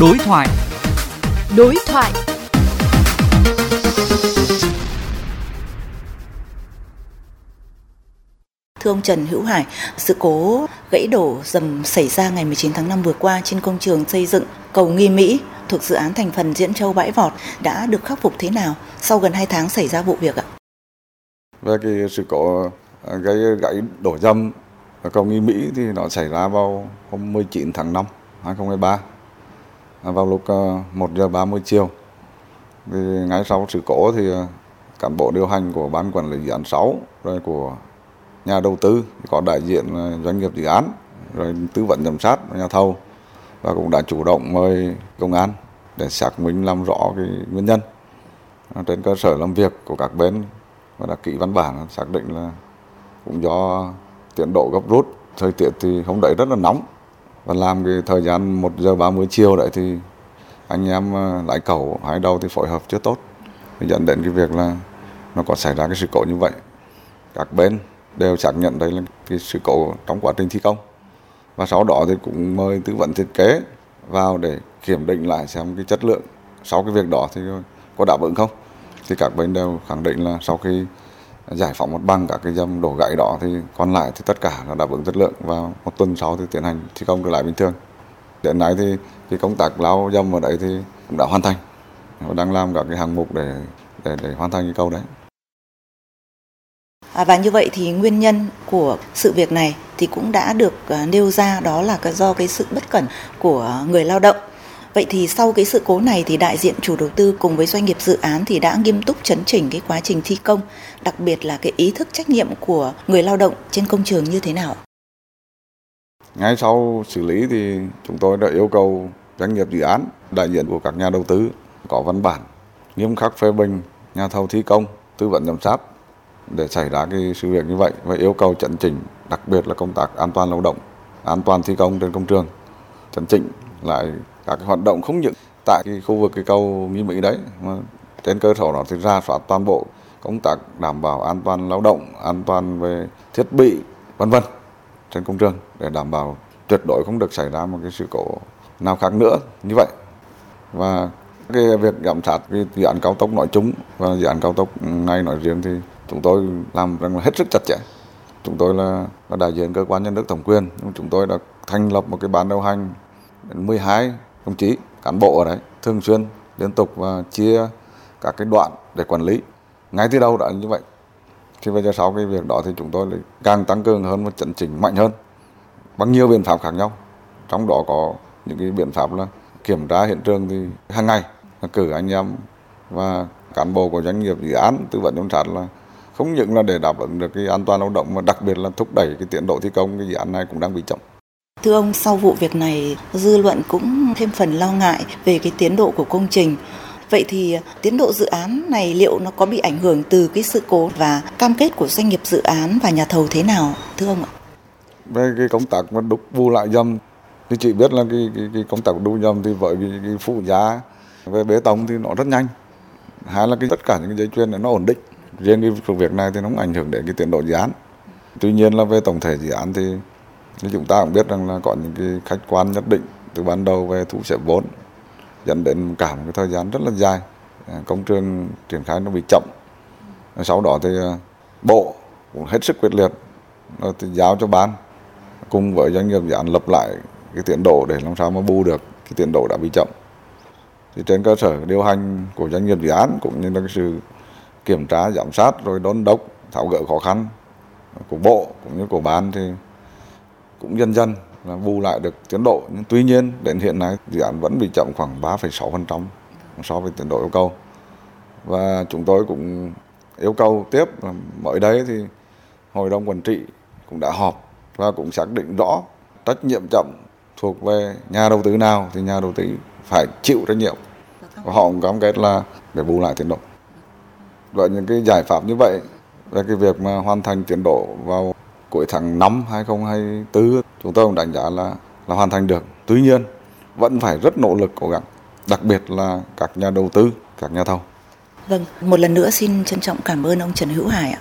Đối thoại. Đối thoại. Thưa ông Trần Hữu Hải, sự cố gãy đổ dầm xảy ra ngày 19 tháng 5 vừa qua trên công trường xây dựng cầu Nghi Mỹ thuộc dự án thành phần Diễn Châu Bãi Vọt đã được khắc phục thế nào sau gần 2 tháng xảy ra vụ việc ạ? Về cái sự cố gây gãy đổ dầm ở cầu Nghi Mỹ thì nó xảy ra vào hôm 19 tháng 5 2023 À, vào lúc ờ, 1 giờ 30 chiều. Thì ngay sau sự cố thì ờ, cán bộ điều hành của ban quản lý dự án 6 rồi của nhà đầu tư, có đại diện ờ, doanh nghiệp dự án, rồi tư vấn giám sát nhà thầu, và cũng đã chủ động mời công an để xác minh làm rõ cái nguyên nhân trên cơ sở làm việc của các bên, và đã ký văn bản xác định là cũng do tiến độ gấp rút, thời tiết thì hôm đấy rất là nóng và làm cái thời gian 1 giờ 30 chiều đấy thì anh em ờ, lái cầu hai đầu thì phối hợp chưa tốt. Dẫn đến cái việc là nó có xảy ra cái sự cố như vậy. Các bên đều xác nhận đây là cái sự cố trong quá trình thi công. Và sau đó thì cũng mời tư vấn thiết kế vào để kiểm định lại xem cái chất lượng. Sau cái việc đó thì có đáp ứng không? Thì các bên đều khẳng định là sau khi giải phóng mặt bằng các cái dầm đổ gãy đó thì còn lại thì tất cả là đáp ứng chất lượng và một tuần sau thì tiến hành thi công trở lại bình thường. Đến nay thì cái công tác lao dầm ở đấy thì cũng đã hoàn thành. Và đang làm các cái hạng mục để để để hoàn thành cái cầu đấy. À, và như vậy thì nguyên nhân của sự việc này thì cũng đã được à, nêu ra đó là do cái sự bất cẩn của người lao động. Vậy thì sau cái sự cố này thì đại diện chủ đầu tư cùng với doanh nghiệp dự án thì đã nghiêm túc chấn chỉnh cái quá trình thi công, đặc biệt là cái ý thức trách nhiệm của người lao động trên công trường như thế nào? Ngay sau xử lý thì chúng tôi đã yêu cầu doanh nghiệp dự án, đại diện của các nhà đầu tư có văn bản nghiêm khắc phê bình nhà thầu thi công, tư vấn giám sát để xảy ra cái sự việc như vậy và yêu cầu chấn chỉnh đặc biệt là công tác an toàn lao động an toàn thi công trên công trường chấn chỉnh lại các hoạt động không những tại cái khu vực cái cầu nghi mỹ đấy mà trên cơ sở đó thì ra soát toàn bộ công tác đảm bảo an toàn lao động an toàn về thiết bị vân vân trên công trường để đảm bảo tuyệt đối không được xảy ra một cái sự cố nào khác nữa. Như vậy và cái việc giám sát cái dự án cao tốc nói chung và dự án cao tốc này nói riêng thì chúng tôi làm rằng là hết sức chặt chẽ. Chúng tôi là, là đại diện cơ quan nhà nước thẩm quyền nhưng chúng tôi đã thành lập một cái ban điều hành 12 đồng chí cán bộ ở đấy thường xuyên liên tục và chia các cái đoạn để quản lý. Ngay từ đầu đã như vậy. Thì bây giờ sau cái việc đó thì chúng tôi lại càng tăng cường hơn và chấn chỉnh mạnh hơn bằng nhiều biện pháp khác nhau. Trong đó có những cái biện pháp là kiểm tra hiện trường thì hàng ngày cử anh em và cán bộ của doanh nghiệp dự án tư vấn giám sát là không những là để đáp ứng được cái an toàn lao động mà đặc biệt là thúc đẩy cái tiến độ thi công, cái dự án này cũng đang bị chậm. Thưa ông, sau vụ việc này dư luận cũng thêm phần lo ngại về cái tiến độ của công trình. Vậy thì tiến độ dự án này liệu nó có bị ảnh hưởng từ cái sự cố và cam kết của doanh nghiệp dự án và nhà thầu thế nào thưa ông ạ? Về cái công tác mà đục bù lại dầm thì chị biết là cái, cái, cái công tác đục dầm thì bởi vì cái phụ giá về bê tông thì nó rất nhanh. Hai là cái tất cả những cái dây chuyền này nó ổn định riêng cái việc này thì nó không ảnh hưởng đến cái tiến độ dự án tuy nhiên là về tổng thể dự án thì như chúng ta cũng biết rằng là có những cái khách quan nhất định từ ban đầu về thu xếp vốn, dẫn đến cả một cái thời gian rất là dài. À, công trường triển khai nó bị chậm. À, sau đó thì à, bộ cũng hết sức quyết liệt, rồi thì giao cho ban cùng với doanh nghiệp dự án lập lại cái tiến độ để làm sao mà bù được cái tiến độ đã bị chậm. Thì trên cơ sở điều hành của doanh nghiệp dự án cũng như là cái sự kiểm tra, giám sát, rồi đôn đốc, tháo gỡ khó khăn của bộ cũng như của ban thì cũng dần dần là bù lại được tiến độ. Nhưng tuy nhiên đến hiện nay dự án vẫn bị chậm khoảng 3,6% so với tiến độ yêu cầu. Và chúng tôi cũng yêu cầu tiếp là mới đấy thì hội đồng quản trị cũng đã họp và cũng xác định rõ trách nhiệm chậm thuộc về nhà đầu tư nào thì nhà đầu tư phải chịu trách nhiệm. Và họ cũng cam kết là để bù lại tiến độ. Và những cái giải pháp như vậy về cái việc mà hoàn thành tiến độ vào cuối tháng 5 2024 chúng tôi cũng đánh giá là là hoàn thành được. Tuy nhiên vẫn phải rất nỗ lực cố gắng, đặc biệt là các nhà đầu tư, các nhà thầu. Vâng, một lần nữa xin trân trọng cảm ơn ông Trần Hữu Hải ạ.